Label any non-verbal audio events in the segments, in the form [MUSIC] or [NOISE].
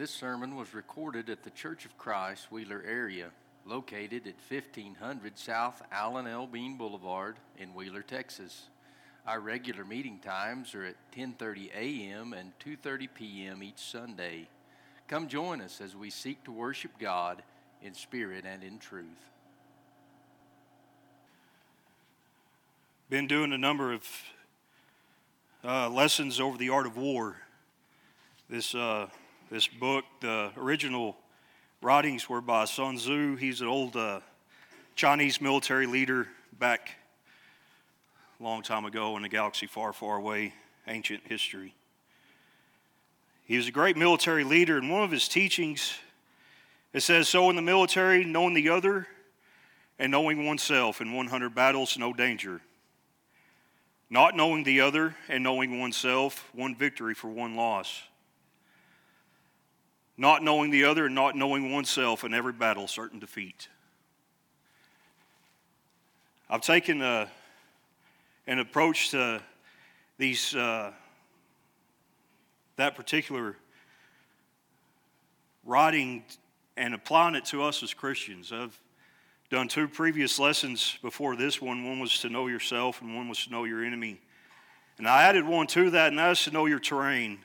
This sermon was recorded at the Church of Christ, Wheeler area, located at 1500 South Alan L. Bean Boulevard in Wheeler, Texas. Our regular meeting times are at 10:30 a.m. and 2:30 p.m. each Sunday. Come join us as we seek to worship God in spirit and in truth. Been doing a number of uh, lessons over the art of war. This uh, this book, the original writings were by Sun Tzu. He's an old uh, Chinese military leader back a long time ago in a galaxy far, far away, ancient history. He was a great military leader, and one of his teachings it says, So in the military, knowing the other and knowing oneself in 100 battles, no danger. Not knowing the other and knowing oneself, one victory for one loss not knowing the other and not knowing oneself in every battle, certain defeat. I've taken a, uh, an approach to these uh, that particular writing and applying it to us as Christians. I've done two previous lessons before this one. One was to know yourself, and one was to know your enemy. And I added one to that, and that's to know your terrain.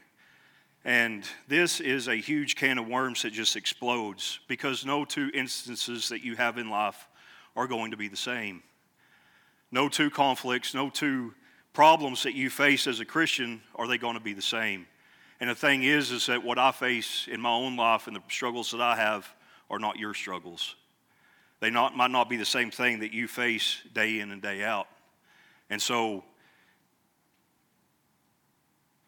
And this is a huge can of worms that just explodes because no two instances that you have in life are going to be the same. No two conflicts, no two problems that you face as a Christian are they going to be the same. And the thing is, is that what I face in my own life and the struggles that I have are not your struggles. They not, might not be the same thing that you face day in and day out. And so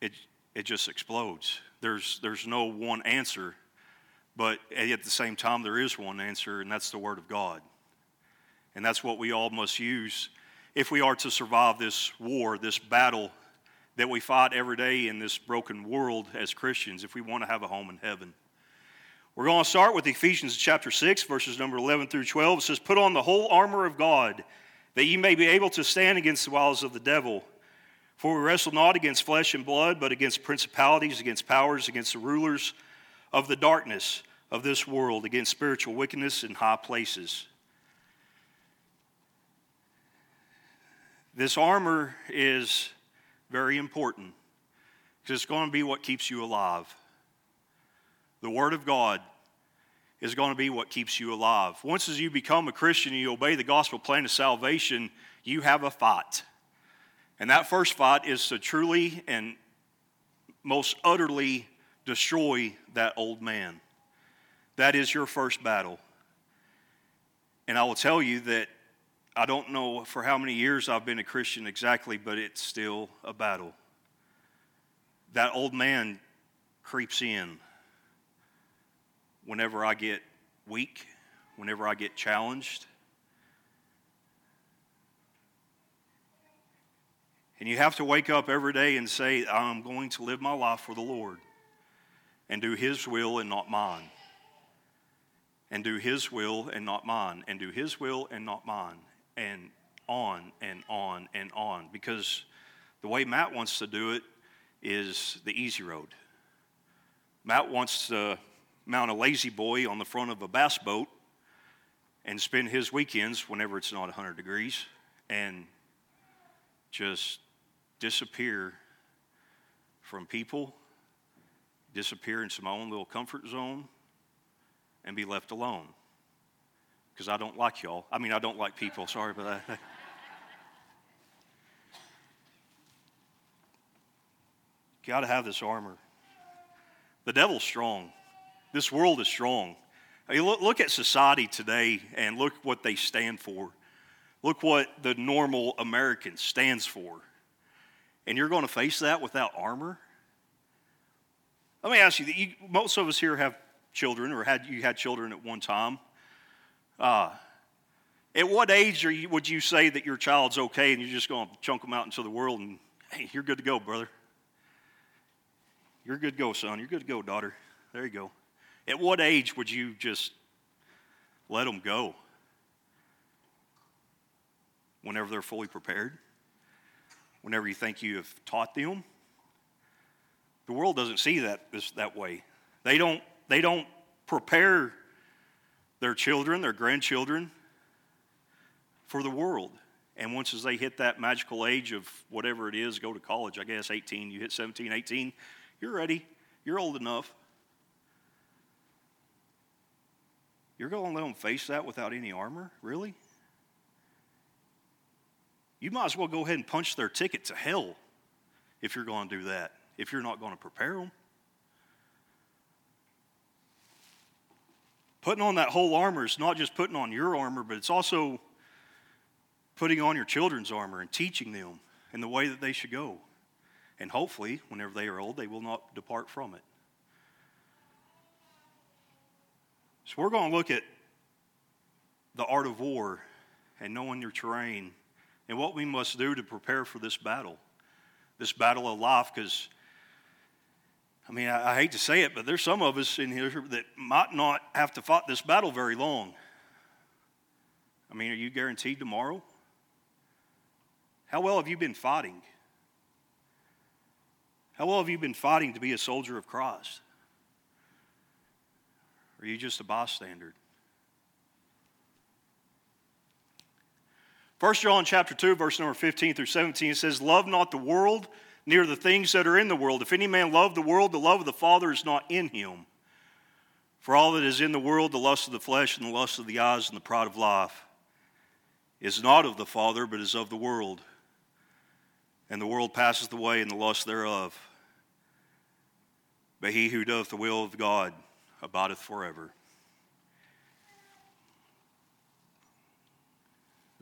it, it just explodes. There's, there's no one answer, but at the same time, there is one answer, and that's the Word of God. And that's what we all must use if we are to survive this war, this battle that we fight every day in this broken world as Christians, if we want to have a home in heaven. We're going to start with Ephesians chapter 6, verses number 11 through 12. It says, Put on the whole armor of God, that ye may be able to stand against the wiles of the devil. For we wrestle not against flesh and blood, but against principalities, against powers, against the rulers of the darkness of this world, against spiritual wickedness in high places. This armor is very important because it's going to be what keeps you alive. The Word of God is going to be what keeps you alive. Once as you become a Christian and you obey the gospel plan of salvation, you have a fight. And that first fight is to truly and most utterly destroy that old man. That is your first battle. And I will tell you that I don't know for how many years I've been a Christian exactly, but it's still a battle. That old man creeps in whenever I get weak, whenever I get challenged. And you have to wake up every day and say, I'm going to live my life for the Lord and do His will and not mine. And do His will and not mine. And do His will and not mine. And on and on and on. Because the way Matt wants to do it is the easy road. Matt wants to mount a La-Z-Boy on the front of a bass boat and spend his weekends whenever it's not 100 degrees and just disappear from people, disappear into my own little comfort zone, and be left alone. Because I don't like y'all. I mean, I don't like people. Sorry about that. [LAUGHS] Got to have this armor. The devil's strong. This world is strong. I mean, look, look at society today and look what they stand for. Look what the normal American stands for and you're going to face that without armor? Let me ask you, you most of us here have children or had you had children at one time. Uh, at what age you, would you say that your child's okay and you're just going to chunk them out into the world and, hey, you're good to go, brother? You're good to go, son. You're good to go, daughter. There you go. At what age would you just let them go? Whenever they're fully prepared? Whenever you think you have taught them. The world doesn't see that this, that way. They don't they don't prepare their children, their grandchildren for the world. And once as they hit that magical age of whatever it is, go to college, I guess 18, you hit 17, 18, you're ready. You're old enough. You're going to let them face that without any armor? Really? You might as well go ahead and punch their ticket to hell if you're going to do that, if you're not going to prepare them. Putting on that whole armor is not just putting on your armor, but it's also putting on your children's armor and teaching them in the way that they should go. And hopefully, whenever they are old, they will not depart from it. So, we're going to look at the art of war and knowing your terrain and what we must do to prepare for this battle, this battle of life, because I mean, I, I, hate to say it, but there's some of us in here that might not have to fight this battle very long. I mean, are you guaranteed tomorrow? How well have you been fighting? How well have you been fighting to be a soldier of Christ? Or are you just a bystander? 1 John chapter 2, verse number 15 through 17 it says, Love not the world, near the things that are in the world. If any man love the world, the love of the Father is not in him. For all that is in the world, the lust of the flesh and the lust of the eyes and the pride of life, is not of the Father, but is of the world. And the world passes away and the lust thereof. But he who doeth the will of God abideth forever.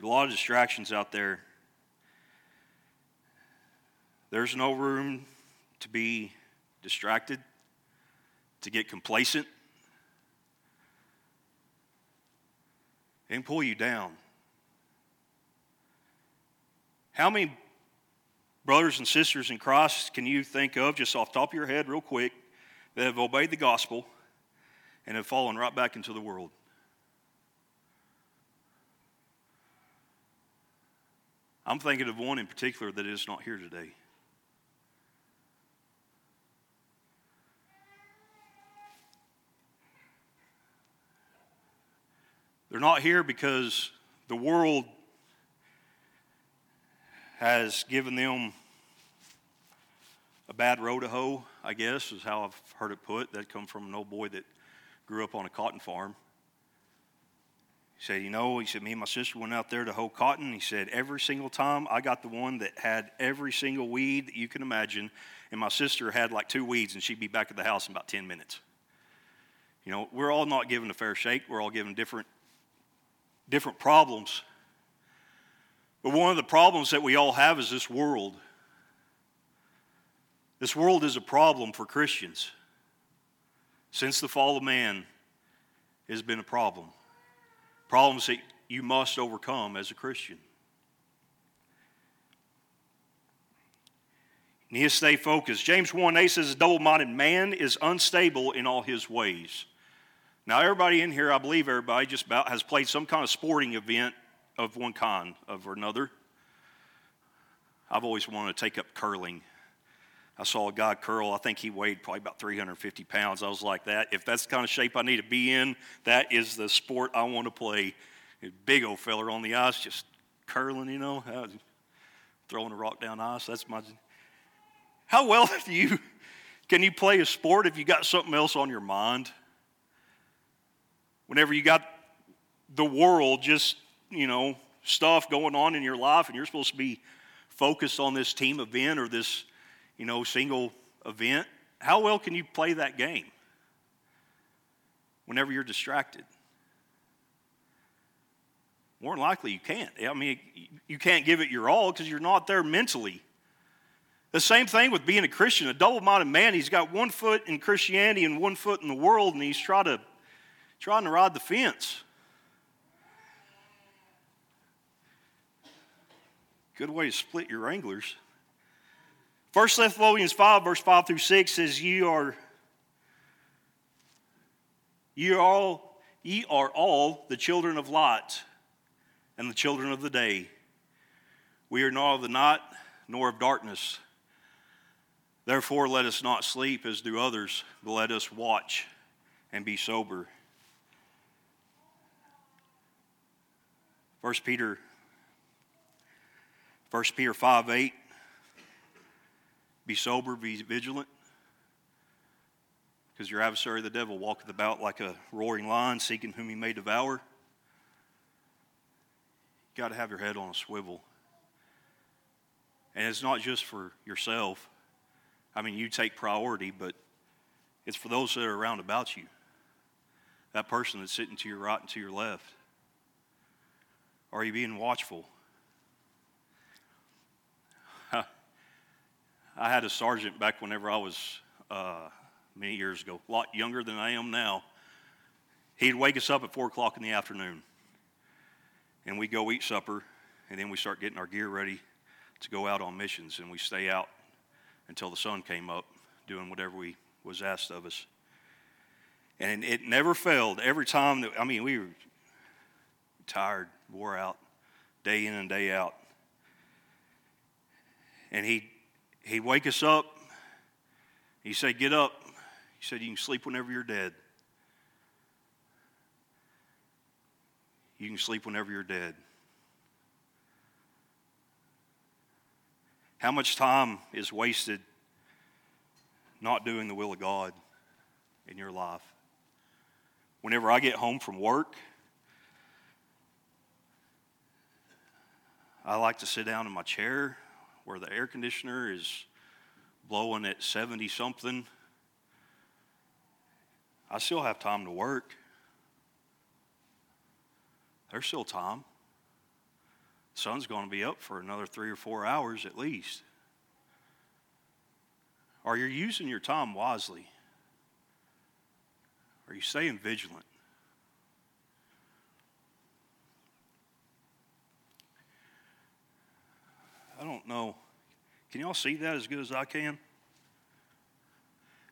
A lot of distractions out there. There's no room to be distracted, to get complacent. and pull you down. How many brothers and sisters in Christ can you think of, just off the top of your head, real quick, that have obeyed the gospel and have fallen right back into the world? I'm thinking of one in particular that is not here today. They're not here because the world has given them a bad road to hoe, I guess, is how I've heard it put. That come from an old boy that grew up on a cotton farm. He said, You know, he said, me and my sister went out there to hoe cotton. He said, Every single time I got the one that had every single weed that you can imagine, and my sister had like two weeds, and she'd be back at the house in about 10 minutes. You know, we're all not given a fair shake. We're all given different different problems. But one of the problems that we all have is this world. This world is a problem for Christians. Since the fall of man it has been a problem. Problems that you must overcome as a Christian. You need to stay focused. James 1 8 says, A double minded man is unstable in all his ways. Now, everybody in here, I believe everybody just about has played some kind of sporting event of one kind or another. I've always wanted to take up curling. I saw a guy curl. I think he weighed probably about 350 pounds. I was like, that. If that's the kind of shape I need to be in, that is the sport I want to play. Big old feller on the ice, just curling, you know, uh, throwing a rock down ice. That's my. How well [LAUGHS] do you can you play a sport if you got something else on your mind? Whenever you got the world just, you know, stuff going on in your life and you're supposed to be focused on this team event or this, you know, single event, how well can you play that game whenever you're distracted? More than likely, you can't. I mean, you can't give it your all because you're not there mentally. The same thing with being a Christian. A double minded man, he's got one foot in Christianity and one foot in the world, and he's trying to trying to ride the fence. Good way to split your anglers. 1 Thessalonians 5, verse 5 through 6 says, Ye are, ye are all, ye are all the children of light and the children of the day. We are not of the night nor of darkness. Therefore, let us not sleep as do others, but let us watch and be sober. 1 Peter 1 Peter 5 8. Be sober, be vigilant, because your adversary, the devil, walketh about like a roaring lion, seeking whom he may devour. You got to have your head on a swivel. And it's not just for yourself. I mean, you take priority, but it's for those that are around about you. That person that's sitting to your right and to your left. Are you being watchful? I had a sergeant back whenever I was uh, many years ago, a lot younger than I am now. He'd wake us up at 4 o'clock in the afternoon, and we'd go eat supper, and then we start getting our gear ready to go out on missions, and we stay out until the sun came up, doing whatever we was asked of us. And it never failed. Every time that I mean, we were tired, wore out, day in and day out. And he he'd wake us up. He'd say, Get up. He said, You can sleep whenever you're dead. You can sleep whenever you're dead. How much time is wasted not doing the will of God in your life? Whenever I get home from work, I like to sit down in my chair where the air conditioner is blowing at 70 something. I still have time to work. There's still time. The sun's going to be up for another three or four hours at least. Are you using your time wisely? Are you staying vigilant? I don't know. Can y'all see that as good as I can?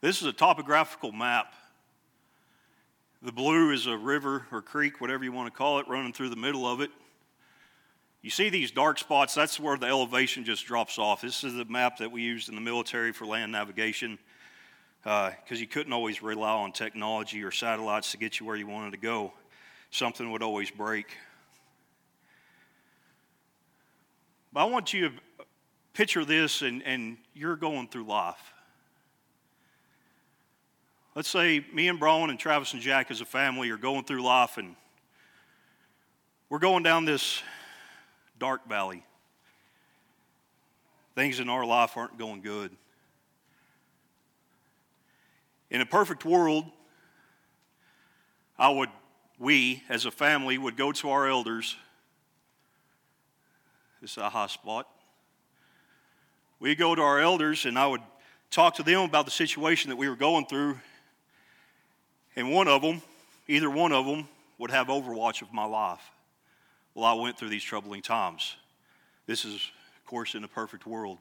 This is a topographical map. The blue is a river or creek, whatever you want to call it, running through the middle of it. You see these dark spots, that's where the elevation just drops off. This is the map that we used in the military for land navigation because uh, you couldn't always rely on technology or satellites to get you where you wanted to go. Something would always break. But I want you to picture this and, and you're going through life. Let's say me and Braun and Travis and Jack as a family are going through life and we're going down this dark valley. Things in our life aren't going good. In a perfect world, I would, we as a family would go to our elders. This is a hot spot. We go to our elders, and I would talk to them about the situation that we were going through. And one of them, either one of them, would have overwatch of my life while I went through these troubling times. This is, of course, in a perfect world.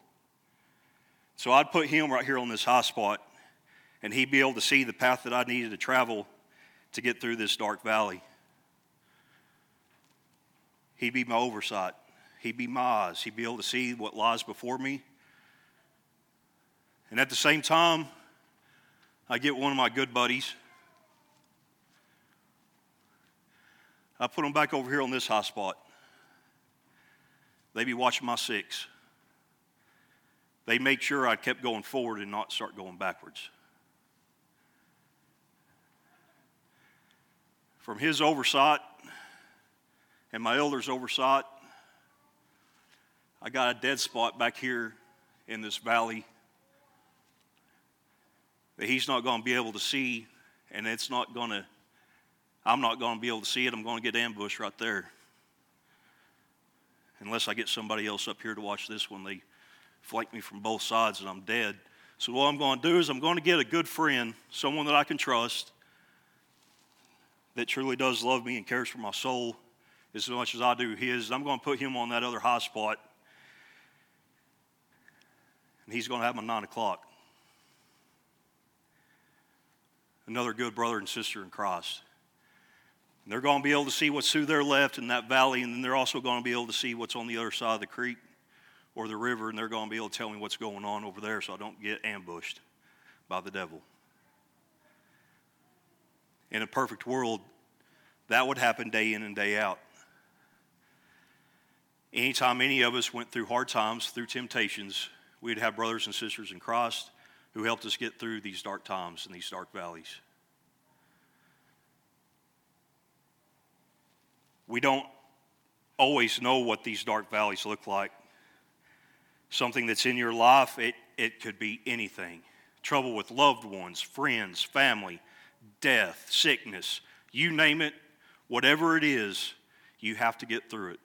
So I'd put him right here on this high spot, and he'd be able to see the path that I needed to travel to get through this dark valley. He'd be my oversight. He'd be my eyes. He'd be able to see what lies before me. And at the same time, I get one of my good buddies I put them back over here on this high spot. They be watching my six. They make sure I kept going forward and not start going backwards. From his oversight and my elder's oversight, I got a dead spot back here in this valley that he's not going to be able to see, and it's not going to I'm not going to be able to see it. I'm going to get ambushed right there. Unless I get somebody else up here to watch this when they flank me from both sides and I'm dead. So, what I'm going to do is I'm going to get a good friend, someone that I can trust, that truly does love me and cares for my soul as much as I do his. I'm going to put him on that other high spot. And he's going to have my nine o'clock. Another good brother and sister in Christ. And they're going to be able to see what's to their left in that valley, and then they're also going to be able to see what's on the other side of the creek or the river, and they're going to be able to tell me what's going on over there so I don't get ambushed by the devil. in a perfect world, that would happen day in and day out. Anytime any of us went through hard times, through temptations, we'd have brothers and sisters in Christ who helped us get through these dark times and these dark valleys. We don't always know what these dark valleys look like. Something that's in your life, it, it could be anything trouble with loved ones, friends, family, death, sickness, you name it, whatever it is, you have to get through it.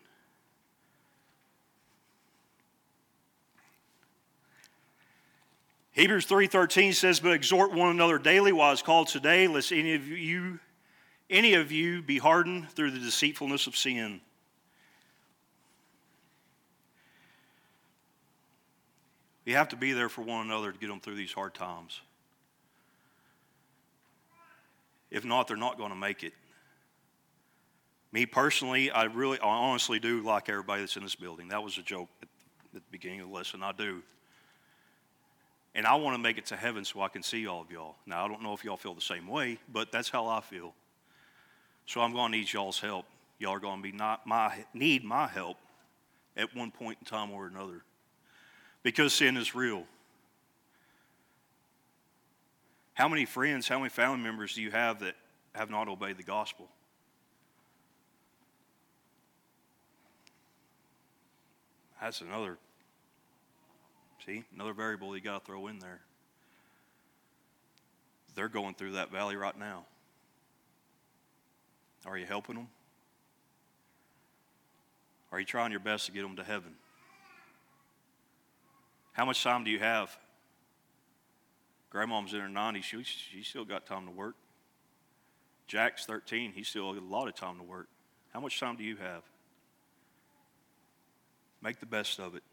Hebrews 3:13 says, "But exhort one another daily while it's called today, lest any of you any of you be hardened through the deceitfulness of sin." We have to be there for one another to get them through these hard times. If not, they're not going to make it. Me personally, I really, I honestly do like everybody that's in this building. That was a joke at the beginning of the lesson. I do. And I want to make it to heaven so I can see all of y'all. Now, I don't know if y'all feel the same way, but that's how I feel. So I'm going to need y'all's help. Y'all are going to be not my, need my help at one point in time or another because sin is real. How many friends, how many family members do you have that have not obeyed the gospel? That's another See, another variable you got to throw in there. They're going through that valley right now. Are you helping them? Are you trying your best to get them to heaven? How much time do you have? Grandmom's in her 90s. She, she still got time to work. Jack's 13. He's still got a lot of time to work. How much time do you have? Make the best of it.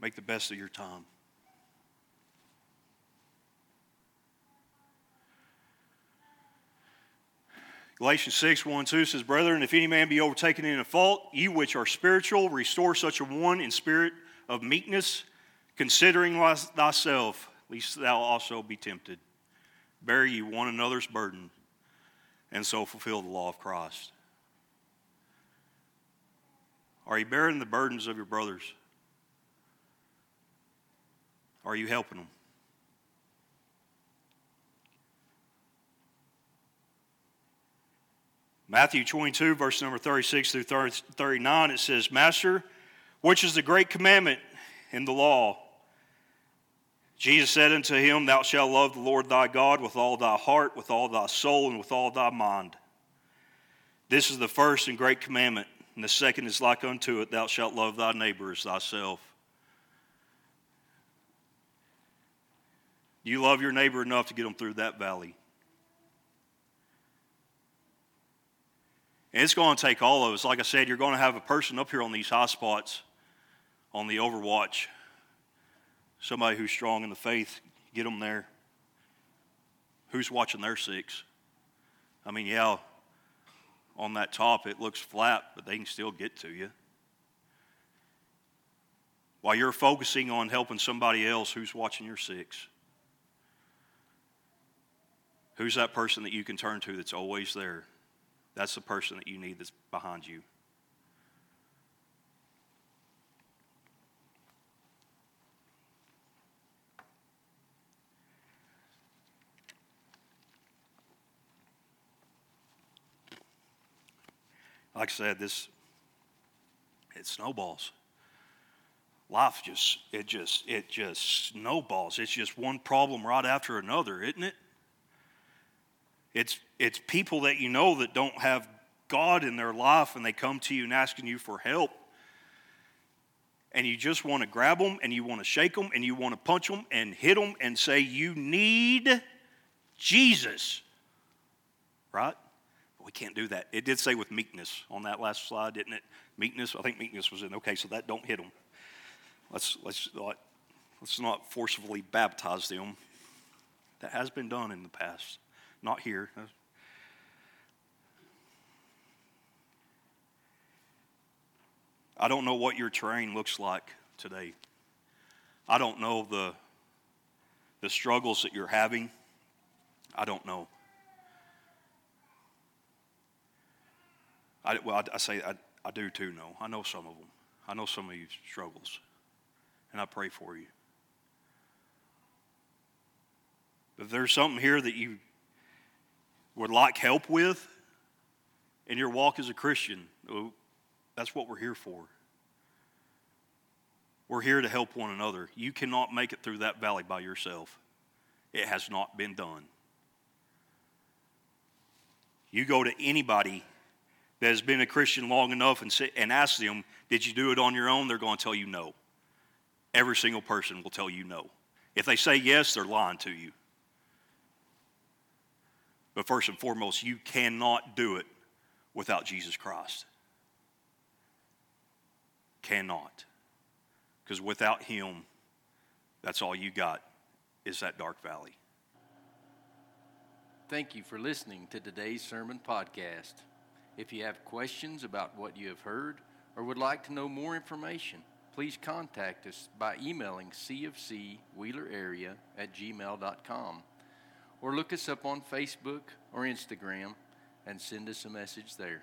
Make the best of your time. Galatians 6, 1 2 says, Brethren, if any man be overtaken in a fault, ye which are spiritual, restore such a one in spirit of meekness, considering thyself, lest thou also be tempted. Bear ye one another's burden, and so fulfill the law of Christ. Are you bearing the burdens of your brothers? Are you helping them? Matthew 22, verse number 36 through 39, it says, Master, which is the great commandment in the law? Jesus said unto him, Thou shalt love the Lord thy God with all thy heart, with all thy soul, and with all thy mind. This is the first and great commandment, and the second is like unto it, Thou shalt love thy neighbor as thyself. You love your neighbor enough to get them through that valley. And it's going to take all of us. Like I said, you're going to have a person up here on these high spots on the overwatch. Somebody who's strong in the faith, get them there. Who's watching their six? I mean, yeah, on that top it looks flat, but they can still get to you. While you're focusing on helping somebody else, who's watching your six? Who's that person that you can turn to that's always there? That's the person that you need that's behind you. Like I said, this it snowballs. Life just it just it just snowballs. It's just one problem right after another, isn't it? It's, it's people that you know that don't have God in their life and they come to you and asking you for help. And you just want to grab them and you want to shake them and you want to punch them and hit them and say, You need Jesus. Right? But we can't do that. It did say with meekness on that last slide, didn't it? Meekness. I think meekness was in. Okay, so that don't hit them. Let's, let's, let's not forcibly baptize them. That has been done in the past not here. I don't know what your terrain looks like today. I don't know the, the struggles that you're having. I don't know. I, well, I, I say I, I do too know. I know some of them. I know some of your struggles. And I pray for you. But If there's something here that you would like help with in your walk as a Christian, well, that's what we're here for. We're here to help one another. You cannot make it through that valley by yourself. It has not been done. You go to anybody that has been a Christian long enough and, and ask them, Did you do it on your own? They're going to tell you no. Every single person will tell you no. If they say yes, they're lying to you. But first and foremost, you cannot do it without Jesus Christ. Cannot. Because without Him, that's all you got is that dark valley. Thank you for listening to today's sermon podcast. If you have questions about what you have heard or would like to know more information, please contact us by emailing cfcwheelerarea at gmail.com or look us up on Facebook or Instagram and send us a message there.